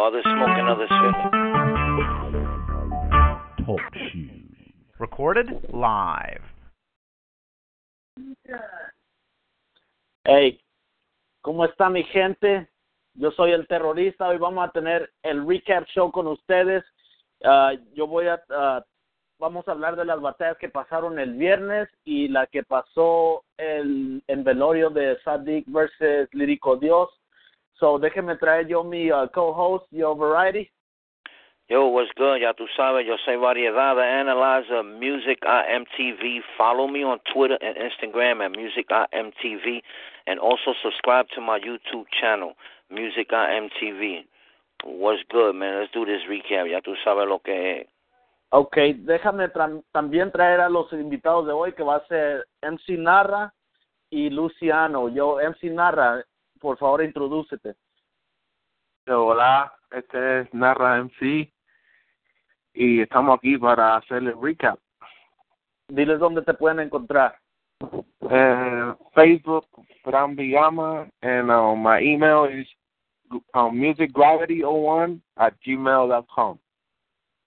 Smoking, feeling. Talk shoes. Recorded live. Hey, ¿cómo está mi gente? Yo soy el terrorista. Hoy vamos a tener el recap show con ustedes. Uh, yo voy a uh, vamos a hablar de las batallas que pasaron el viernes y la que pasó el, en velorio de Sadik versus Lírico Dios. So, déjeme traer yo mi uh, co-host, Yo Variety. Yo, what's good? Ya tú sabes, yo soy Variedad, the analyzer, Music IMTV. Follow me on Twitter and Instagram at Music IMTV. And also subscribe to my YouTube channel, Music IMTV. What's good, man? Let's do this recap. Ya tú sabes lo que es. Ok, déjame tra también traer a los invitados de hoy, que va a ser MC Narra y Luciano. Yo, MC Narra, por favor, introdúcete. Hola, este es Narra MC y estamos aquí para hacer el recap. Diles dónde te pueden encontrar. Uh, Facebook, Fran Villama, and uh, my email is um, musicgravity01 at gmail.com.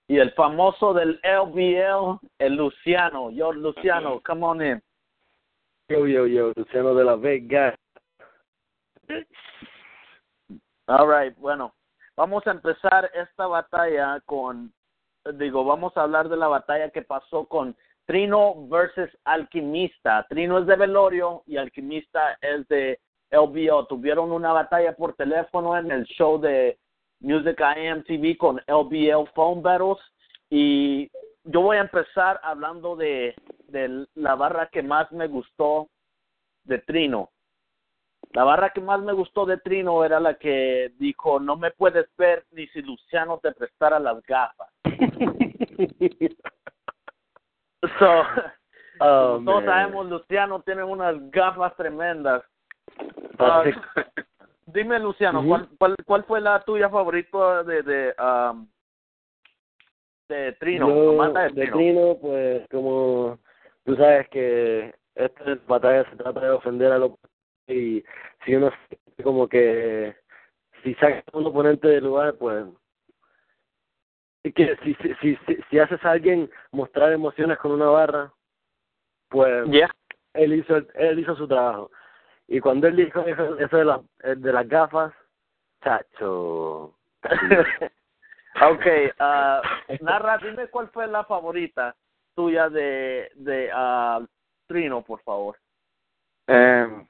Y el famoso del LBL, el Luciano. Yo, Luciano, come on in. Yo, yo, yo, Luciano de la Vega. All right, bueno, vamos a empezar esta batalla con, digo, vamos a hablar de la batalla que pasó con Trino versus Alquimista. Trino es de Velorio y Alquimista es de LBO. Tuvieron una batalla por teléfono en el show de Music IMTV con LBL Phone Battles y yo voy a empezar hablando de la barra que más me gustó de Trino. La barra que más me gustó de Trino era la que dijo, no me puedes ver ni si Luciano te prestara las gafas. so, Oh, todos man. sabemos, Luciano tiene unas gafas tremendas. Ah, Dime, Luciano. ¿cuál, cuál, ¿cuál fue la tuya favorita de de, um, de Trino? Yo, de de Trino. Trino, pues como tú sabes que esta batalla se trata de ofender a los y si uno siente como que si sacas a un oponente del lugar, pues y que si, si, si, si, si haces a alguien mostrar emociones con una barra, pues Yeah. él hizo él hizo su trabajo. Y cuando él dijo eso, eso de, las de las gafas, chacho. okay, ah, narra, dime cuál fue la favorita tuya de de ah, Trino, por favor. Eh,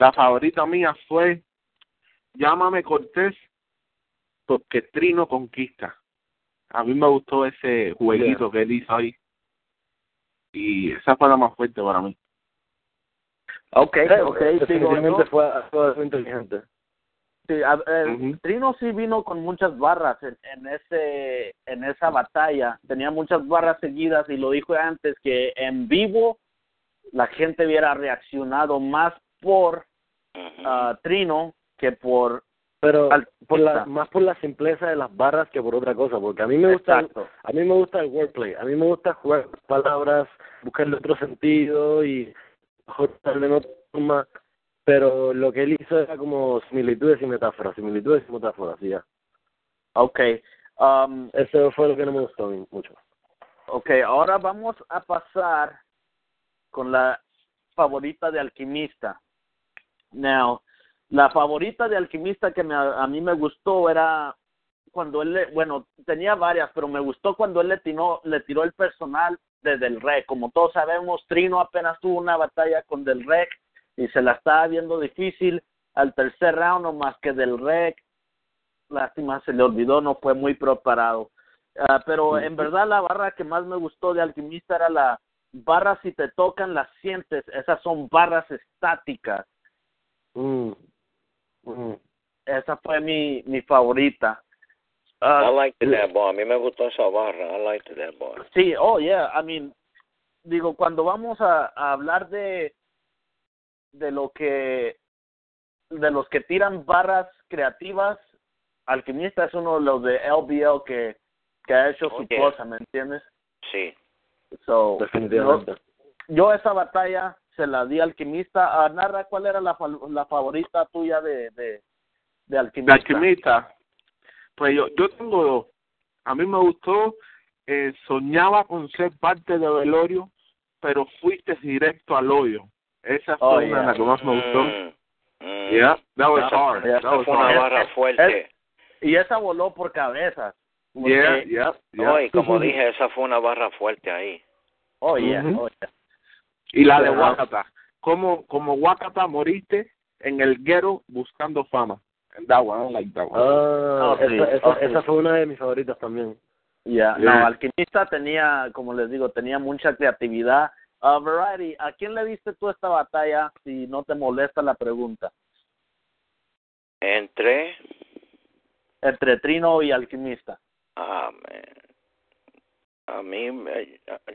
la favorita mía fue Llámame Cortés porque Trino conquista. A mí me gustó ese jueguito que él hizo ahí. Y esa fue la más fuerte para mí. Okay, okay, digo, Definitivamente fue, fue inteligente. Sí, a- eh. Trino sí vino con muchas barras en, en ese en esa batalla. Tenía muchas barras seguidas y lo dijo antes que en vivo la gente hubiera reaccionado más por Ah, Trino que por Pero Al- por la, más por la simpleza de las barras que por otra cosa, porque a mí me gusta Exacto. a mí me gusta el wordplay, a mí me gusta jugar con palabras, buscarle otro sentido y mejor en otra forma, pero lo que él hizo era como similitudes y metáforas, similitudes y metáforas, y ya. Okay. Um, Eso fue lo que no me gustó a mí mucho. okay, ahora vamos a pasar con la favorita de Alquimista. Now, la favorita de Alquimista que me, a mí me gustó era cuando él, le, bueno, tenía varias, pero me gustó cuando él le tiró, le tiró el personal de Del Rey. Como todos sabemos, Trino apenas tuvo una batalla con Del Rey y se la estaba viendo difícil al tercer round, no más que Del Rey. Lástima, se le olvidó, no fue muy preparado. Ah, pero en verdad la barra que más me gustó de Alquimista era la barra si te tocan las sientes, esas son barras estáticas. Mm. Mm. esa fue mi, mi favorita. I Uh, liked that bar. A mí me gustó esa barra. I liked that bar. sí, oh yeah, I mean, digo, cuando vamos a, a hablar de de lo que de los que tiran barras creativas, Alquimista es uno de los de LBL que, que ha hecho su cosa, ¿me entiendes? Sí. So, Definitivamente. yo, yo esa batalla se la di Alquimista. Ah, narra, ¿cuál era la, la favorita tuya de, de, de de Alquimista? alquimista, pues yo, yo tengo dos. A mí me gustó, eh, soñaba con ser parte de Velorio, pero fuiste directo al hoyo. Esa fue Oh, una de yeah. las que más me gustó. Mm, mm. Yeah, that was hard. Yeah. That was Fue una hard. barra fuerte. Y esa voló por cabezas. porque- Yeah, yeah, yeah. No, y como dije, esa fue una barra fuerte ahí. Oh, yeah, Ujú. oh, yeah. Y la de. Wakata. Como, como Wakata moriste en el guero buscando fama. That one, I don't like that one. Ah, Oh, sí. esa, esa, sí. esa fue una de mis favoritas también. Yeah, Yeah. no, Alquimista tenía, como les digo, tenía mucha creatividad. Uh, Variety, ¿a quién le diste tú esta batalla si no te molesta la pregunta? Entre, Entre Trino y Alquimista. ah, man. A mí,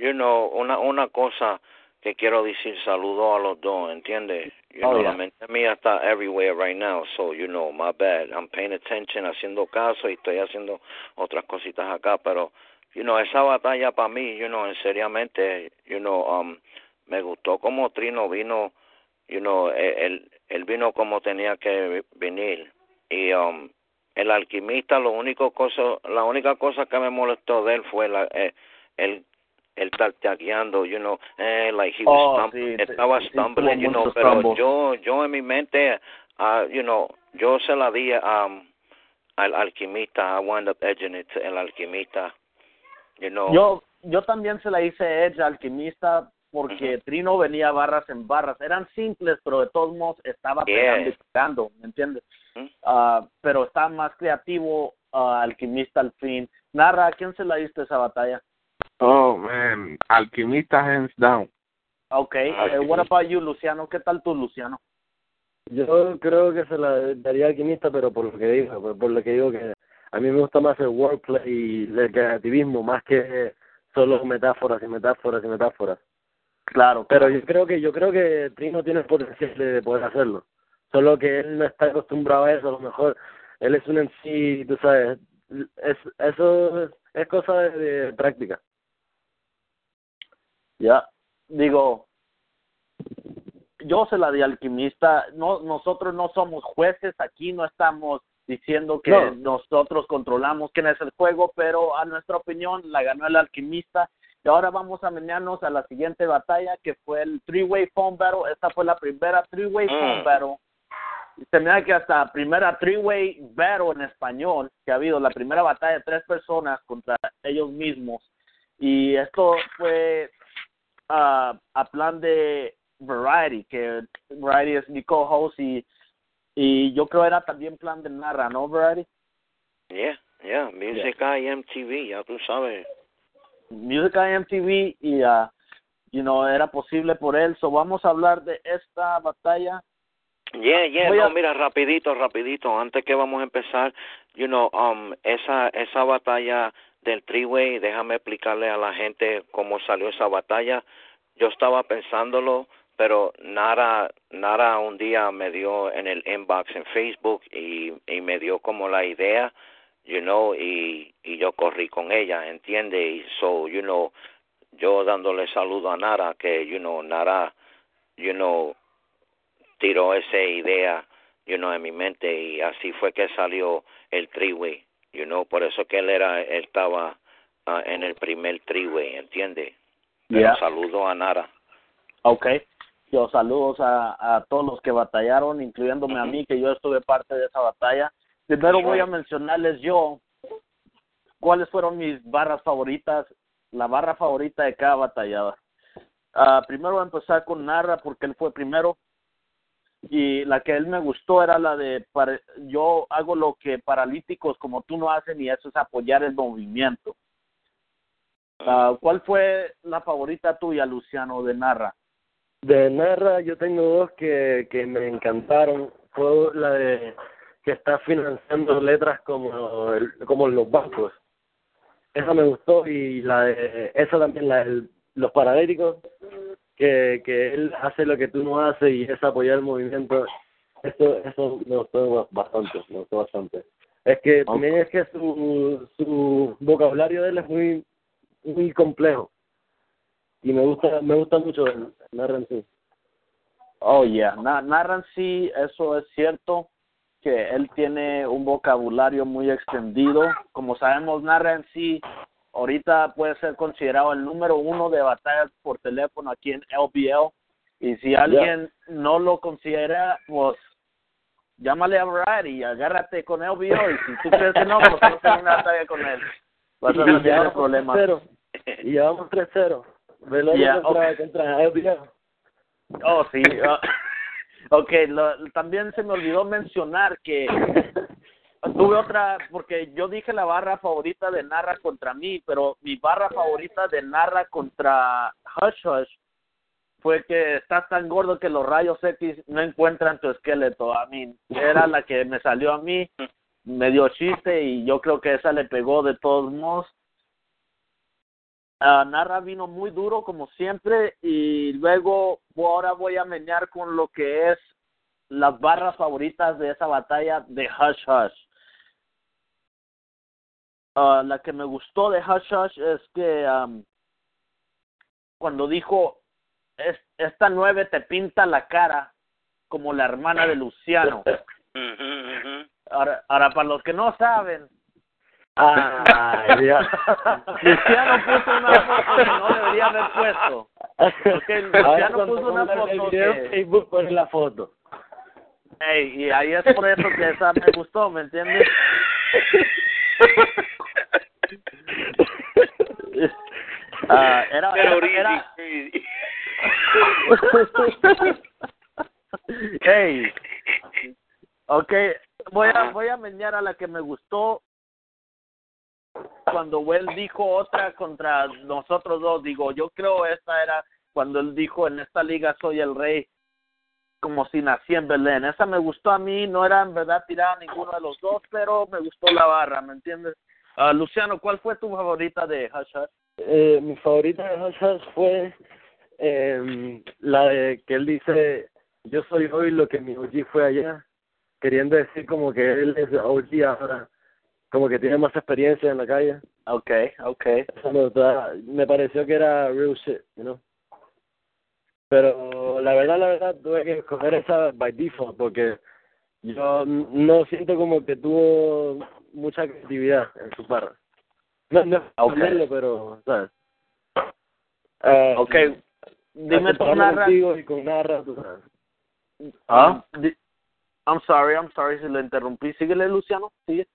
you know, una, una cosa que quiero decir, saludo a los dos, ¿entiendes? You Oh, know, yeah. la mente mía está everywhere right now, so, you know, my bad. I'm paying attention, haciendo caso y estoy haciendo otras cositas acá, pero, you know, esa batalla para mí, you know, en seriamente, you know, um, me gustó como Trino vino, you know, él, él vino como tenía que venir y um, el alquimista lo único cosa la única cosa que me molestó de él fue la eh, el el tartagueando you know eh, like he was Oh, stumbling, sí, estaba stumbling you know pero stumbles. yo yo en mi mente ah you know yo se la di um, al alquimista I wound up edging it to el alquimista you know Yo, yo también se la hice Edge Alquimista porque. Trino venía barras en barras. Eran simples, pero de todos modos estaba Yeah. pegando y pegando, ¿me entiendes? Ah, pero está más creativo ah, Alquimista al fin. Narra, ¿a quién se la diste esa batalla? Oh, man. Alquimista hands down. Okay, Ah, eh, what about you, Luciano? ¿Qué tal tú, Luciano? Yo creo que se la daría Alquimista, pero por lo que digo, por, por lo que digo que a mí me gusta más el wordplay y el creativismo, más que solo metáforas y metáforas y metáforas. Claro, Pero yo creo que yo creo que Trino tiene el potencial de poder hacerlo. Solo que él no está acostumbrado a eso, a lo mejor él es un en sí, tú sabes, es, eso es, es cosa de, de práctica. Ya, digo, yo se la di alquimista. No, nosotros no somos jueces aquí, no estamos diciendo que No. nosotros controlamos quién es el juego, pero a nuestra opinión la ganó el alquimista. Y ahora vamos a menearnos a la siguiente batalla que fue el three-way phone battle. Esta fue la primera three-way Mm. phone battle. Se me da que hasta primera three-way battle en español que ha habido, la primera batalla de tres personas contra ellos mismos. Y esto fue ah, a plan de Variety, que Variety es mi co-host y, y yo creo era también plan de Narra, ¿no, Variety? yeah yeah music IMTV ya tú sabes Music MTV y, ah, you know, era posible por él. So vamos a hablar de esta batalla. Yeah, yeah, Voy no, a- mira, rapidito, rapidito, antes que vamos a empezar, you know, um, esa, esa batalla del three-way, déjame explicarle a la gente cómo salió esa batalla. Yo estaba pensándolo, pero Nara, Nara un día me dio en el inbox en Facebook y, me dio como la idea, you know, y, yo corrí con ella, ¿entiende? Y so, you know, yo dándole saludo a Nara, que, you know, Nara, you know, tiró esa idea, you know, en mi mente y así fue que salió el three-way, you know, por eso que él era, él estaba ah, en el primer three-way, ¿entiende? Pero Yeah. saludo a Nara. Ok. Yo saludos a, a todos los que batallaron, incluyéndome a mí, que yo estuve parte de esa batalla. Primero voy a mencionarles yo cuáles fueron mis barras favoritas, la barra favorita de cada batallada. Ah, primero voy a empezar con Narra porque él fue primero y la que él me gustó era la de yo hago lo que paralíticos como tú no hacen y eso es apoyar el movimiento. Ah, ¿Cuál fue la favorita tuya, Luciano, de Narra? De Narra yo tengo dos que, que me encantaron. Fue la de que está financiando letras como el, como los bancos. Esa me gustó y la de, esa también, la de los paramédicos, que, que él hace lo que tú no haces y es apoyar el movimiento. Eso, eso me gustó bastante, me gustó bastante. Es que también es que su, su vocabulario de él es muy, muy complejo y me gusta, me gusta mucho el Narran sí. Oh, yeah, Narran sí, eso es cierto que él tiene un vocabulario muy extendido. Como sabemos, Narran sí ahorita puede ser considerado el número uno de batallas por teléfono aquí en LBL. Y si alguien no lo considera, pues llámale a Brad y agárrate con LBL. Y si tú crees que no, pues no tengo una batalla con él. Vas a tener problemas. Y llevamos 3-0. Velo yeah, contra, contra LBL. Oh, sí. Uh, ok, lo, también se me olvidó mencionar que tuve otra, porque yo dije la barra favorita de Narra contra mí, pero mi barra favorita de Narra contra Hush Hush fue que estás tan gordo que los rayos X no encuentran tu esqueleto. A mí, era la que me salió a mí, me dio chiste y yo creo que esa le pegó de todos modos. Uh, Narra vino muy duro como siempre y luego ahora voy a menear con lo que es las barras favoritas de esa batalla de Hush Hush. Uh, la que me gustó de Hush Hush es que um, cuando dijo es, esta nueve te pinta la cara como la hermana de Luciano. Ahora, ahora para los que no saben, Ah. Luciano puso una foto que no debería haber puesto. Porque Luciano puso una foto que... Facebook pone la foto. Ey, y ahí es por eso que esa me gustó, ¿me entiendes? uh, era, Pero era, hey, okay, voy a voy a meñar a la que me gustó cuando él dijo otra contra nosotros dos, digo, yo creo esta era cuando él dijo en esta liga soy el rey, como si nací en Belén. Esa me gustó a mí, no era en verdad tirada ninguno de los dos, pero me gustó la barra, ¿me entiendes? Uh, Luciano, ¿cuál fue tu favorita de Hush Eh, mi favorita de Hush fue eh, la de que él dice, yo soy hoy lo que mi OG fue allá, queriendo decir como que él es OG ahora como que tiene más experiencia en la calle. Okay, okay. Me pareció que era real shit, you know. Pero la verdad, la verdad, tuve que escoger esa by default porque yo no siento como que tuvo mucha creatividad en su barra. No, no okay. pero, ¿sabes? Uh, okay. Dime tu narra. Y con narra, tú sabes. Ah. I'm sorry, I'm sorry si lo interrumpí. Síguele, Luciano. Sigue.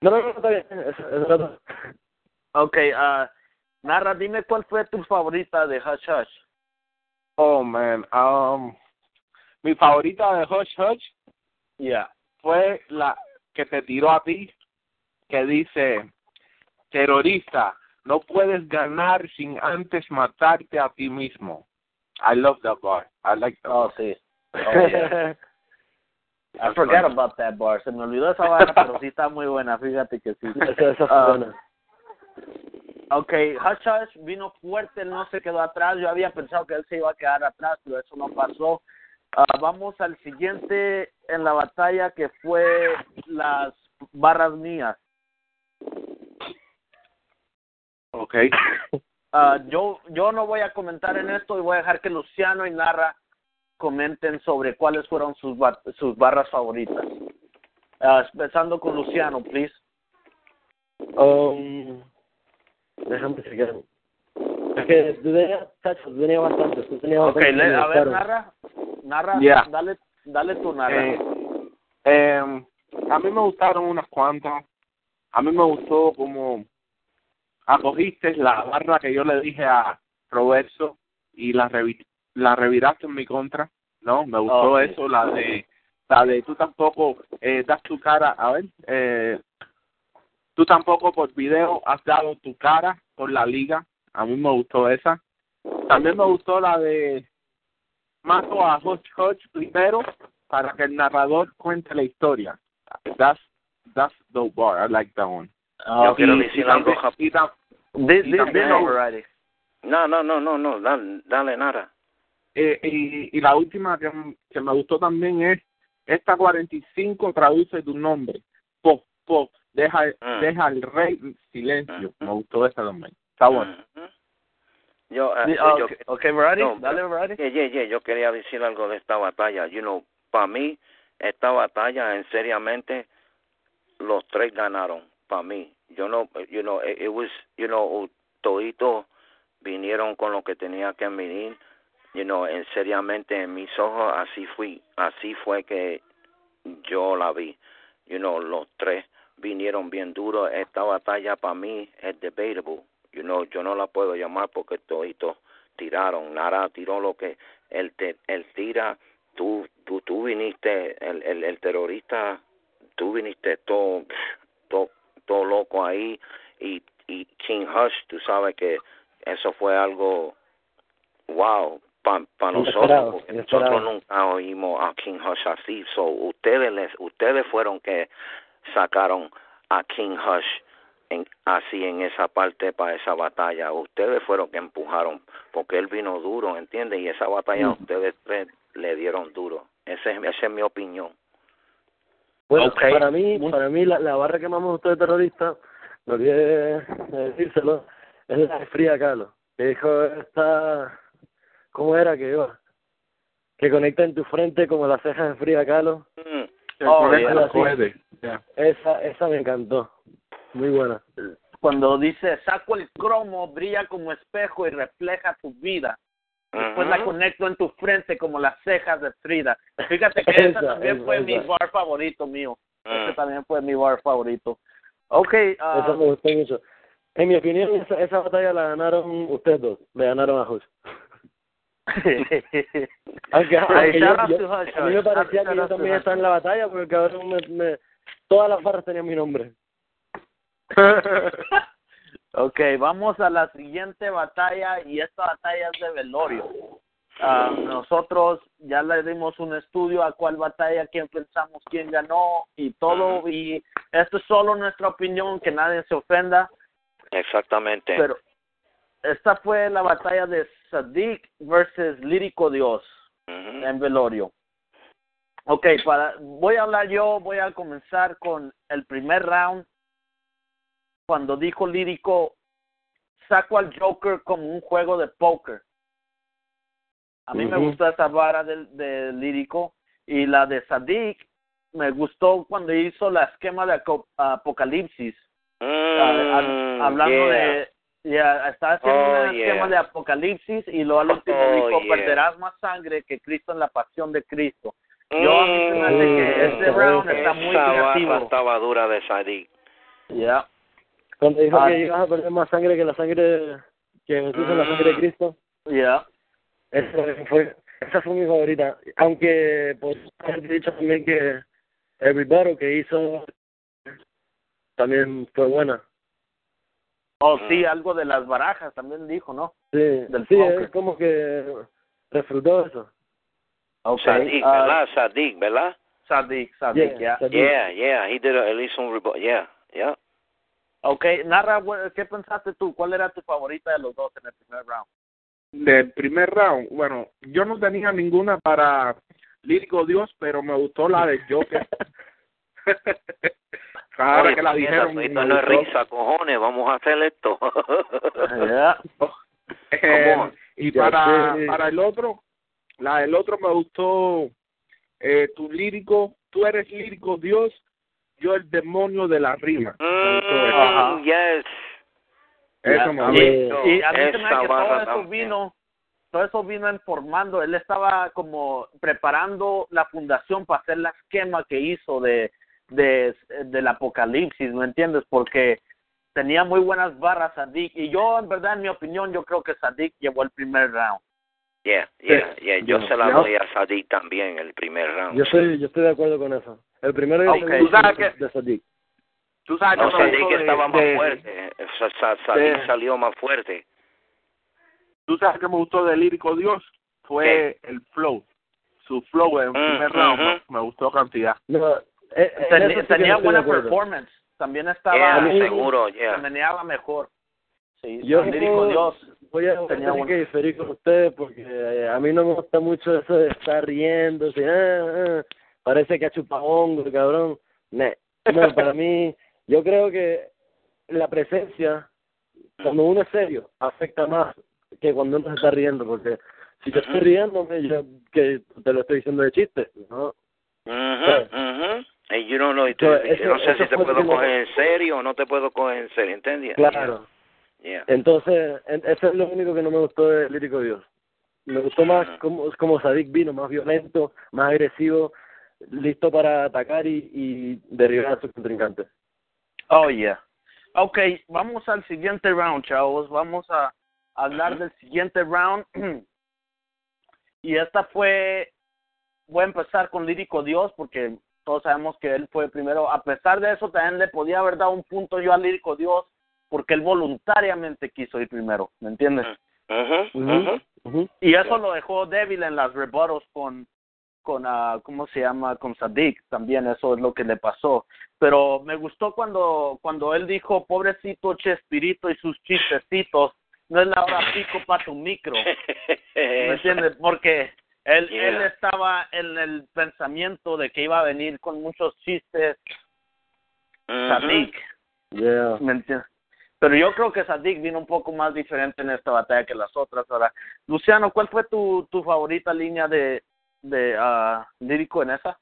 No, no, no, está bien. Ok, uh, Narra, dime cuál fue tu favorita de Hush Hush. Oh, man. Um, mi favorita de Hush Hush yeah. fue la que te tiró a ti, que dice, terrorista, no puedes ganar sin antes matarte a ti mismo. I love that bar. I like that. Oh, sí. Oh, yeah. I forgot about that bar. Se me olvidó esa barra, pero sí está muy buena. Fíjate que sí. Uh, buena. Ok, Hush Hush vino fuerte, él no se quedó atrás. Yo había pensado que él se iba a quedar atrás, pero eso no pasó. Uh, vamos al siguiente en la batalla que fue las barras mías. Okay. Uh, yo yo no voy a comentar en esto y voy a dejar que Luciano y Narra comenten sobre cuáles fueron sus, sus barras favoritas. Uh, empezando con Luciano, please. Um, déjame chequear. Es que tú tenías bastante. Tú tenías ok, le, a ver, narra. Narra, yeah. dale, dale tu narra. Eh, eh, a mí me gustaron unas cuantas. A mí me gustó como acogiste la barra que yo le dije a Roberto y la revi la reviraste en mi contra, ¿no? Me gustó eso, la de la de tú tampoco eh, das tu cara, a ver, eh, tú tampoco por video has dado tu cara por la liga, a mí me gustó esa. También me gustó la de mato a Hodge Hodge primero para que el narrador cuente la historia. That's that's the bar. I like that one. Yo quiero decir algo rápido. No, no, no, no, no, dale, dale nada. eh, y, y la última que, que me gustó también es esta 45 traduce tu nombre. Po, po, deja, Mm. deja el rey en silencio. Mm. Me gustó esa también. Está bueno. Ujú. Yo, eh, eh, ah, yo, ok, okay, no, dale, Variety. yeah, yeah, yeah, yo quería decir algo de esta batalla. You know, para mí, esta batalla, en seriamente, los tres ganaron. Para mí, yo no, you know, it, it was, you know, todito vinieron con lo que tenía que venir. You know, en seriamente, en mis ojos, así fui, así fue que yo la vi. You know, los tres vinieron bien duro. Esta batalla para mí es debatable. You know, yo no la puedo llamar porque toditos tiraron. Nara tiró lo que él, te, él tira. Tú, tú, tú viniste, el, el, el terrorista, tú viniste todo, todo, todo loco ahí. Y, y King Hush, tú sabes que eso fue algo, wow, para pa nosotros, porque nosotros nunca oímos a King Hush así. So, ustedes, les, ustedes fueron que sacaron a King Hush en, así en esa parte para esa batalla. Ustedes fueron que empujaron, porque él vino duro, ¿entiendes? Y esa batalla Mm. ustedes tres le dieron duro. Ese, es- esa es mi opinión. Bueno, para mí, para mí la, la barra que más me gustó de terrorista, no de decírselo, es la de Frida Kahlo. Que dijo esta, ¿cómo era que iba? Que conecta en tu frente como las cejas de Frida Kahlo. Mm. El Oh. Yeah. Esa, esa me encantó. Muy buena. Cuando dice, saco el cromo, brilla como espejo y refleja tu vida. Después la conecto en tu frente como las cejas de Frida. Fíjate que Esa, también esa, fue mi bar favorito mío. Ese Mm. también fue mi bar favorito. Ok, ah, Esa me gustó mucho. En mi opinión, esa, esa batalla la ganaron ustedes dos. Le ganaron a Hush. Aunque, aunque yo- a mí me parecía que yo también estaba en la batalla porque cabrón me, me, todas las barras tenían mi nombre. ok, vamos a la siguiente batalla y esta batalla es de velorio. Ah, nosotros ya le dimos un estudio a cuál batalla, quién pensamos quién ganó y todo. Y esto es solo nuestra opinión, que nadie se ofenda. Exactamente. Pero esta fue la batalla de Sadiq versus Lírico Dios en velorio. Ok, para, voy a hablar yo, voy a comenzar con el primer round. Cuando dijo Lírico, saco al Joker como un juego de póker. A mí me Ujú. gustó esa vara del de Lírico. Y la de Sadiq, me gustó cuando hizo la esquema de Apocalipsis. Mm, hablando yeah. de ya estaba haciendo Oh, un esquema yeah. de apocalipsis y luego al último Oh, dijo perderás más sangre que Cristo en la pasión de Cristo yo a mí me hace que ese round está muy creativo estaba dura de Sadiq. ya Cuando dijo Ah. que ibas a perder más sangre que la sangre que Jesús en la sangre de Cristo, ya esa fue, esa fue mi favorita. Aunque por haber dicho también que el rebuttal que hizo también fue buena. oh Mm. sí algo de las barajas también dijo no Sí, Del sí, poker. es como que refrutó eso. okay Sadiq, ah, ¿verdad? Sadiq, ¿verdad? Sadiq Sadiq Yeah, ya Sadiq. Yeah, yeah, he did a, él hizo un rebo- yeah, yeah. Okay narra qué pensaste tú cuál era tu favorita de los dos en el primer round Del primer round, bueno, yo no tenía ninguna para Lírico Dios, pero me gustó la de Joker. Ahora Oye, que la dijeron, no es risa, cojones, vamos a hacer esto. ya Eh, y Ya para, sé. para el otro, la del otro me gustó eh, tu lírico, tú eres lírico Dios, yo el demonio de la rima. Mm, yes. Eso me y, a mí se me hace que todo eso vino, todo eso vino informando. Él estaba como preparando la fundación para hacer la esquema que hizo de, de del apocalipsis, ¿me entiendes? Porque tenía muy buenas barras Sadik y yo en verdad en mi opinión yo creo que Sadik llevó el primer round. Yeah, yeah, yeah. Yo Yo- se la doy a Sadiq también el primer round. Yo estoy, yo estoy de acuerdo con eso. El primero y el Ok. segundo Tú sabes que- de Sadiq. Tú sabes No, que de- estaba más de- fuerte. De- salió más fuerte. Tú sabes que me gustó de lírico Dios fue el flow. Su flow en Mm, primer round ujú. me- me gustó cantidad. No, Eh, Ten- sí no tenía de buena performance. También estaba. Yeah, mí- seguro, yeah. Se meneaba mejor. Sí, Yo Lírico Dios. voy a tener que diferir con ustedes porque eh, a mí no me gusta mucho eso de estar riendo, así, ah, ah, parece que ha chupado hongo, cabrón. No, para mí, yo creo que la presencia, cuando uno es serio, afecta más que cuando uno se está riendo, porque si yo estoy riéndome, yo que te lo estoy diciendo de chiste, ¿no? Mhm, mhm. And you don't know, So, yo eso- no sé eso si te puedo lo coger en serio o no te puedo coger en serio, ¿entiendes? Claro. Yeah. Entonces, en- eso es lo único que no me gustó de Lírico Dios. Me gustó más como, como Sadik vino, más violento, más agresivo, listo para atacar y, y derribar a sus contrincantes. Oh, yeah. Ok, vamos al siguiente round, chavos. Vamos a hablar del siguiente round. y esta fue. Voy a empezar con Lírico Dios porque todos sabemos que él fue primero. A pesar de eso, también le podía haber dado un punto yo a Lírico Dios porque él voluntariamente quiso ir primero. ¿Me entiendes? Mhm. ujú. Y eso lo dejó débil en las rebuttals con, con ah, ¿cómo se llama? Con Sadik, también eso es lo que le pasó. Pero me gustó cuando, cuando él dijo, pobrecito Chespirito y sus chistecitos, no es la hora pico para tu micro. ¿Me entiendes? Porque él, Yeah. él estaba en el pensamiento de que iba a venir con muchos chistes Mhm. Sadik. Yeah. ¿Me entiendes? Pero yo creo que Sadik vino un poco más diferente en esta batalla que las otras. Ahora, Luciano, ¿cuál fue tu, tu favorita línea de, de ah, lírico en esa?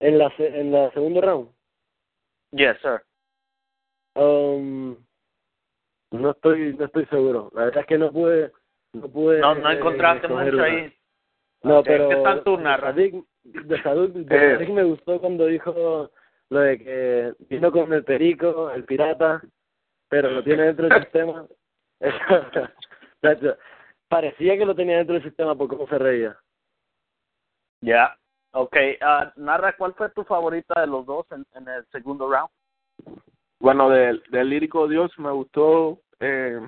En la en la segundo round, Yes, sir. um, no estoy no estoy seguro. La verdad es que no pude no pude. No, no eh, encontraste escoger mucho una. ahí. No, pero ¿qué tal Narra? Sadik, de Sadik, de Eh. Sadik me gustó cuando dijo lo de que vino con el perico, el pirata, pero lo tiene dentro del sistema. Parecía que lo tenía dentro del sistema por cómo se reía. Ya. Okay, ah, narra, ¿cuál fue tu favorita de los dos en, en el segundo round? Bueno, del, del lírico Dios me gustó. Eh,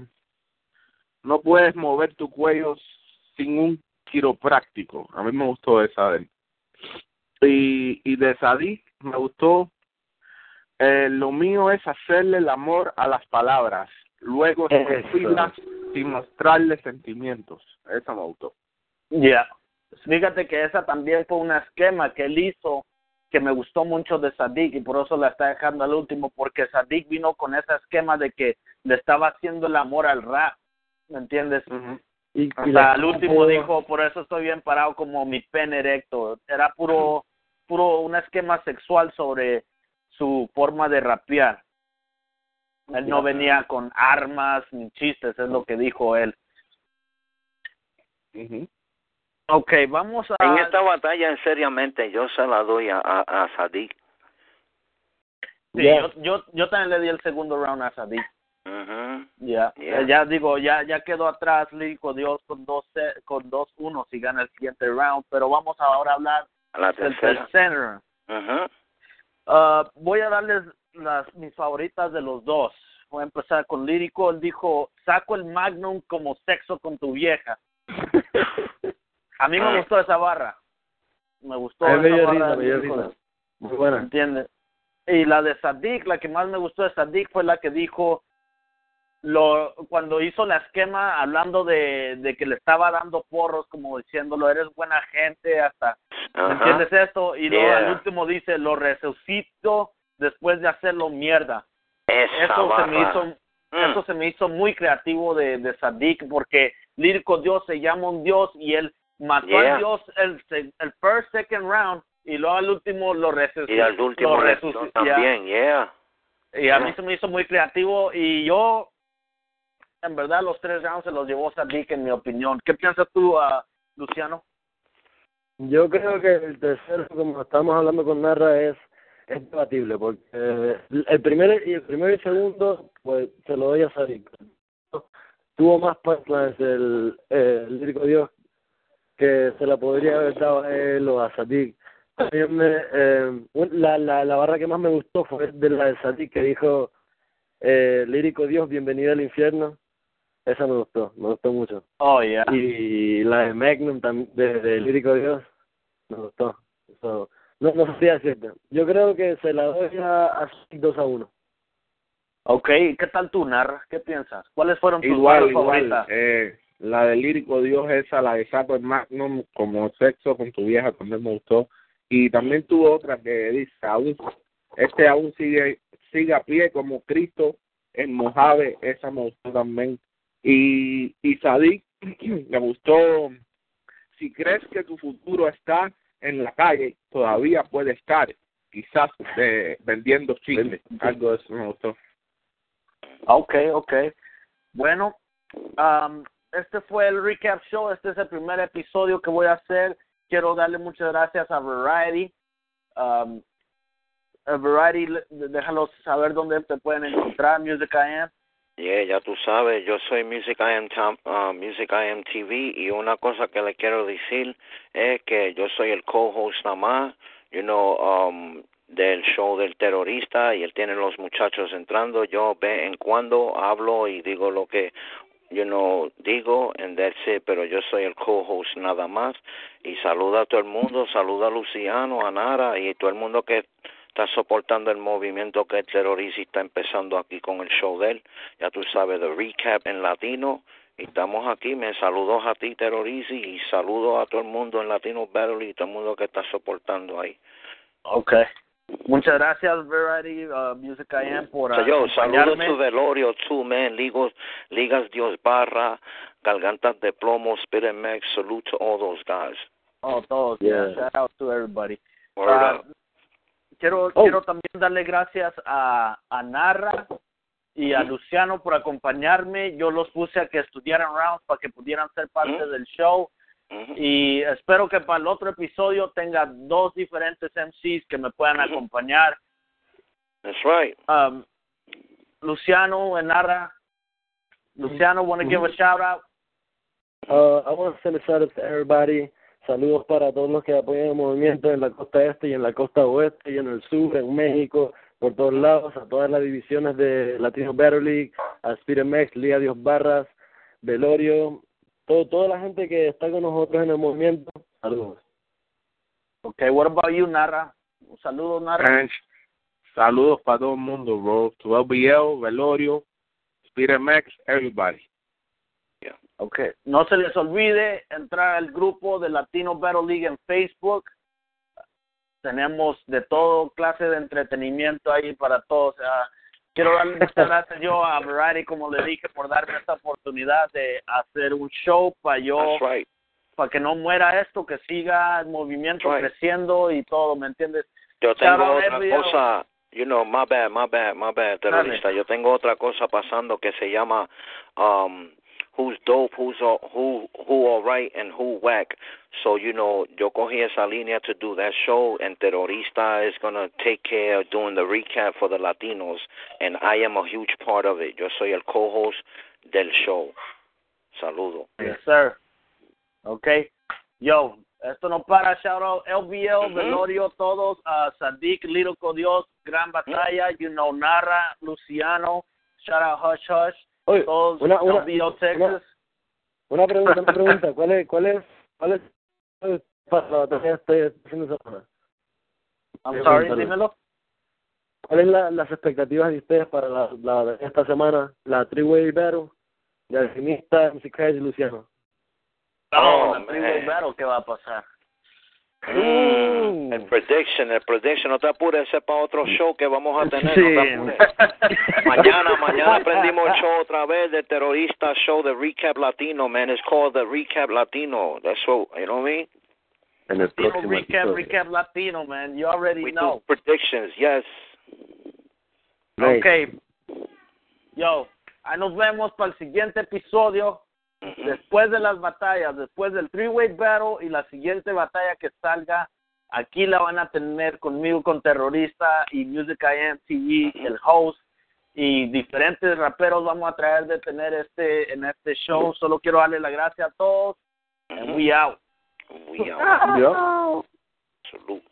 no puedes mover tu cuello sin un quiropráctico. A mí me gustó esa de él. Y, y de Sadik me gustó. Eh, lo mío es hacerle el amor a las palabras, luego Eso. escupirlas sin mostrarle sentimientos. Esa me gustó. Ya. Fíjate que esa también fue un esquema que él hizo que me gustó mucho de Sadik y por eso la está dejando al último porque Sadik vino con ese esquema de que le estaba haciendo el amor al rap, ¿me entiendes? Y, y Hasta la- al último dijo, por eso estoy bien parado como mi pene erecto. Era puro, puro un esquema sexual sobre su forma de rapear. Él no venía con armas ni chistes, es lo que dijo él. Ujú. Ok, vamos a... En esta batalla, en seriamente, yo se la doy a, a, a Sadik. Sí, Ya. yo, yo, yo también le di el segundo round a Sadik. Mhm. Ya, Yeah. Eh, ya digo, ya ya quedó atrás Lírico Dios con dos ce- con dos uno si gana el siguiente round, pero vamos ahora a hablar A la del tercera. tercer round. Mhm. Ah, voy a darles las mis favoritas de los dos. Voy a empezar con Lírico. Él dijo, saco el Magnum como sexo con tu vieja. A mí me Ah. gustó esa barra. Me gustó me esa barra risa, risa. Muy buena. ¿Entiendes? Y la de Sadik, la que más me gustó de Sadik fue la que dijo lo cuando hizo la esquema hablando de, de que le estaba dando porros como diciéndolo eres buena gente hasta ¿me Ajá. entiendes esto? y luego Yeah. al último dice lo resucito después de hacerlo mierda Esa eso se me hizo Mm. eso se me hizo muy creativo de, de Sadik porque lírico Dios se llama un Dios y él mató Yeah. al Dios el, se- el first second round y luego al último lo resucitó Y al último lo resto resuci- también, yeah. y a Yeah. mí se me hizo muy creativo y yo, en verdad, los tres rounds se los llevó Sadik, en mi opinión. ¿Qué piensas tú, ah, Luciano? Yo creo que el tercero, como estamos hablando con Narra, es, es debatible, porque eh, el primero y el primero y segundo, pues se lo doy a Sadik. Tuvo más punchlines el, eh, el lírico Dios que se la podría haber dado a él o a Sadik. También me, eh, la, la, la barra que más me gustó fue de la de Sadik que dijo eh, lírico Dios, bienvenido al infierno. Esa me gustó, me gustó mucho. Oh, yeah. Y la de Magnum también, de, de Lírico Dios, me gustó. Eso, no, no sabría decirte. Yo creo que se la doy a, a 2 a 1. Ok, ¿qué tal tú, Narra? ¿Qué piensas? ¿Cuáles fueron tus Igual, igual. favoritas? Eh, la de Lírico Dios, esa, la de Saco el Magnum, como sexo con tu vieja, también me gustó. Y también tuvo otra que dice, aún, este aún sigue, sigue a pie como Cristo en Mojave, esa me gustó también. Y, y Sadik, me gustó, si crees que tu futuro está en la calle, todavía puede estar, quizás eh, vendiendo chile, algo de eso me gustó. Ok, ok. Bueno, um, este fue el recap show. Este es el primer episodio que voy a hacer. Quiero darle muchas gracias a Variety. Um, a Variety, déjalos saber dónde te pueden encontrar. Music I Am. Yeah, ya tú sabes, yo soy Music I Am, uh, Music I Am TV y una cosa que le quiero decir es que yo soy el co-host nada más, you know, um, del show del terrorista y él tiene los muchachos entrando. Yo de en cuando hablo y digo lo que, you know, digo and that's it, pero yo soy el co-host nada más y saluda a todo el mundo, saluda a Luciano, a Nara y todo el mundo que está soportando el movimiento que el terrorista está empezando aquí con el show de él. Ya tú sabes, The Recap en latino. Estamos aquí, me saludos a ti, terrorista, y saludos a todo el mundo en Latino Battle y todo el mundo que está soportando ahí. Ok. Muchas gracias, Variety uh, Music I Am, por yo, saludos acompañarme. tu velorio, tú, man, Ligos, Ligas Dios Barra, Gargantas de Plomo, Spirit Max, salute to all those guys. Oh, todos. Yeah. Yeah. Shout out to everybody. Up. quiero, Oh. quiero también darle gracias a, a Narra y a Luciano por acompañarme. Yo los puse a que estudiaran rounds para que pudieran ser parte Ujú. del show. Y espero que para el otro episodio tenga dos diferentes MCs que me puedan acompañar. That's right. Um, Luciano and Narra. Luciano, want to give a shout out? Uh, I want to send a shout out to everybody. Saludos para todos los que apoyan el movimiento en la costa este y en la costa oeste y en el sur, en México, por todos lados, a todas las divisiones de Latino Battle League, a Spirit Max, Liga Dios Barras, Velorio, todo, toda la gente que está con nosotros en el movimiento. Saludos. Okay, what about you, Narra? Un saludo, Narra. And saludos para todo el mundo, bro. To LBL, Velorio, Spirit Max, everybody. Okay. No se les olvide entrar al grupo de Latino Battle League en Facebook. Tenemos de todo clase de entretenimiento ahí para todos. O sea, quiero darle muchas gracias yo a Variety, como le dije, por darme esta oportunidad de hacer un show para yo, right. para que no muera esto, que siga el movimiento Right. creciendo y todo, ¿me entiendes? Yo tengo otra cosa, you know, my bad, my bad, my bad, terrorista. Yo tengo otra cosa pasando que se llama um who's dope, who's all, who who all right and who whack. So, you know, yo cogí esa línea to do that show and terrorista is going to take care of doing the recap for the Latinos and I am a huge part of it. Yo soy el co-host del show. Saludo. Yes, sir. Okay. Yo, esto no para. Shout out LBL, Ujú. Velorio, todos. Uh, Sadiq, Little Dios, Gran Batalla, you know, Narra, Luciano. Shout out Hush Hush. Oye, Todos una, una, Texas. una pregunta, una pregunta. ¿Cuál es, cuál es, cuál es, cuál es para la batalla este este fin de semana? I'm Quiero sorry, dímelo. ¿Cuáles la, las expectativas de ustedes para la, la esta semana? La Three-Way Battle, de Alquimista, MC Crash y Luciano. Oh, la Freeway man. Battle, ¿qué va a pasar? Mm, el prediction, el prediction, no te apures, ese es para otro show que vamos a tener. no te apures. Mañana, mañana prendimos el show otra vez, the terrorista show, the recap latino, man. It's called the recap latino. That's what, you know what I mean? En el Latino recap, episodio. recap Latino, man. You already We know. do predictions, yes. Nice. Okay. Yo, ahí nos vemos para el siguiente episodio. Después de las batallas, después del three-way battle y la siguiente batalla que salga, aquí la van a tener conmigo con Terrorista y Music IM TV, el host y diferentes raperos vamos a traer de tener este en este show. Solo quiero darle las gracias a todos and we out. We out. Salute.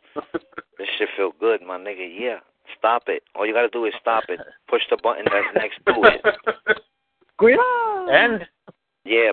This shit feel good, my nigga. Yeah. Stop it. All you gotta do is stop it. Push the button that's next to it. Cuidado. And Yeah.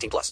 18 plus.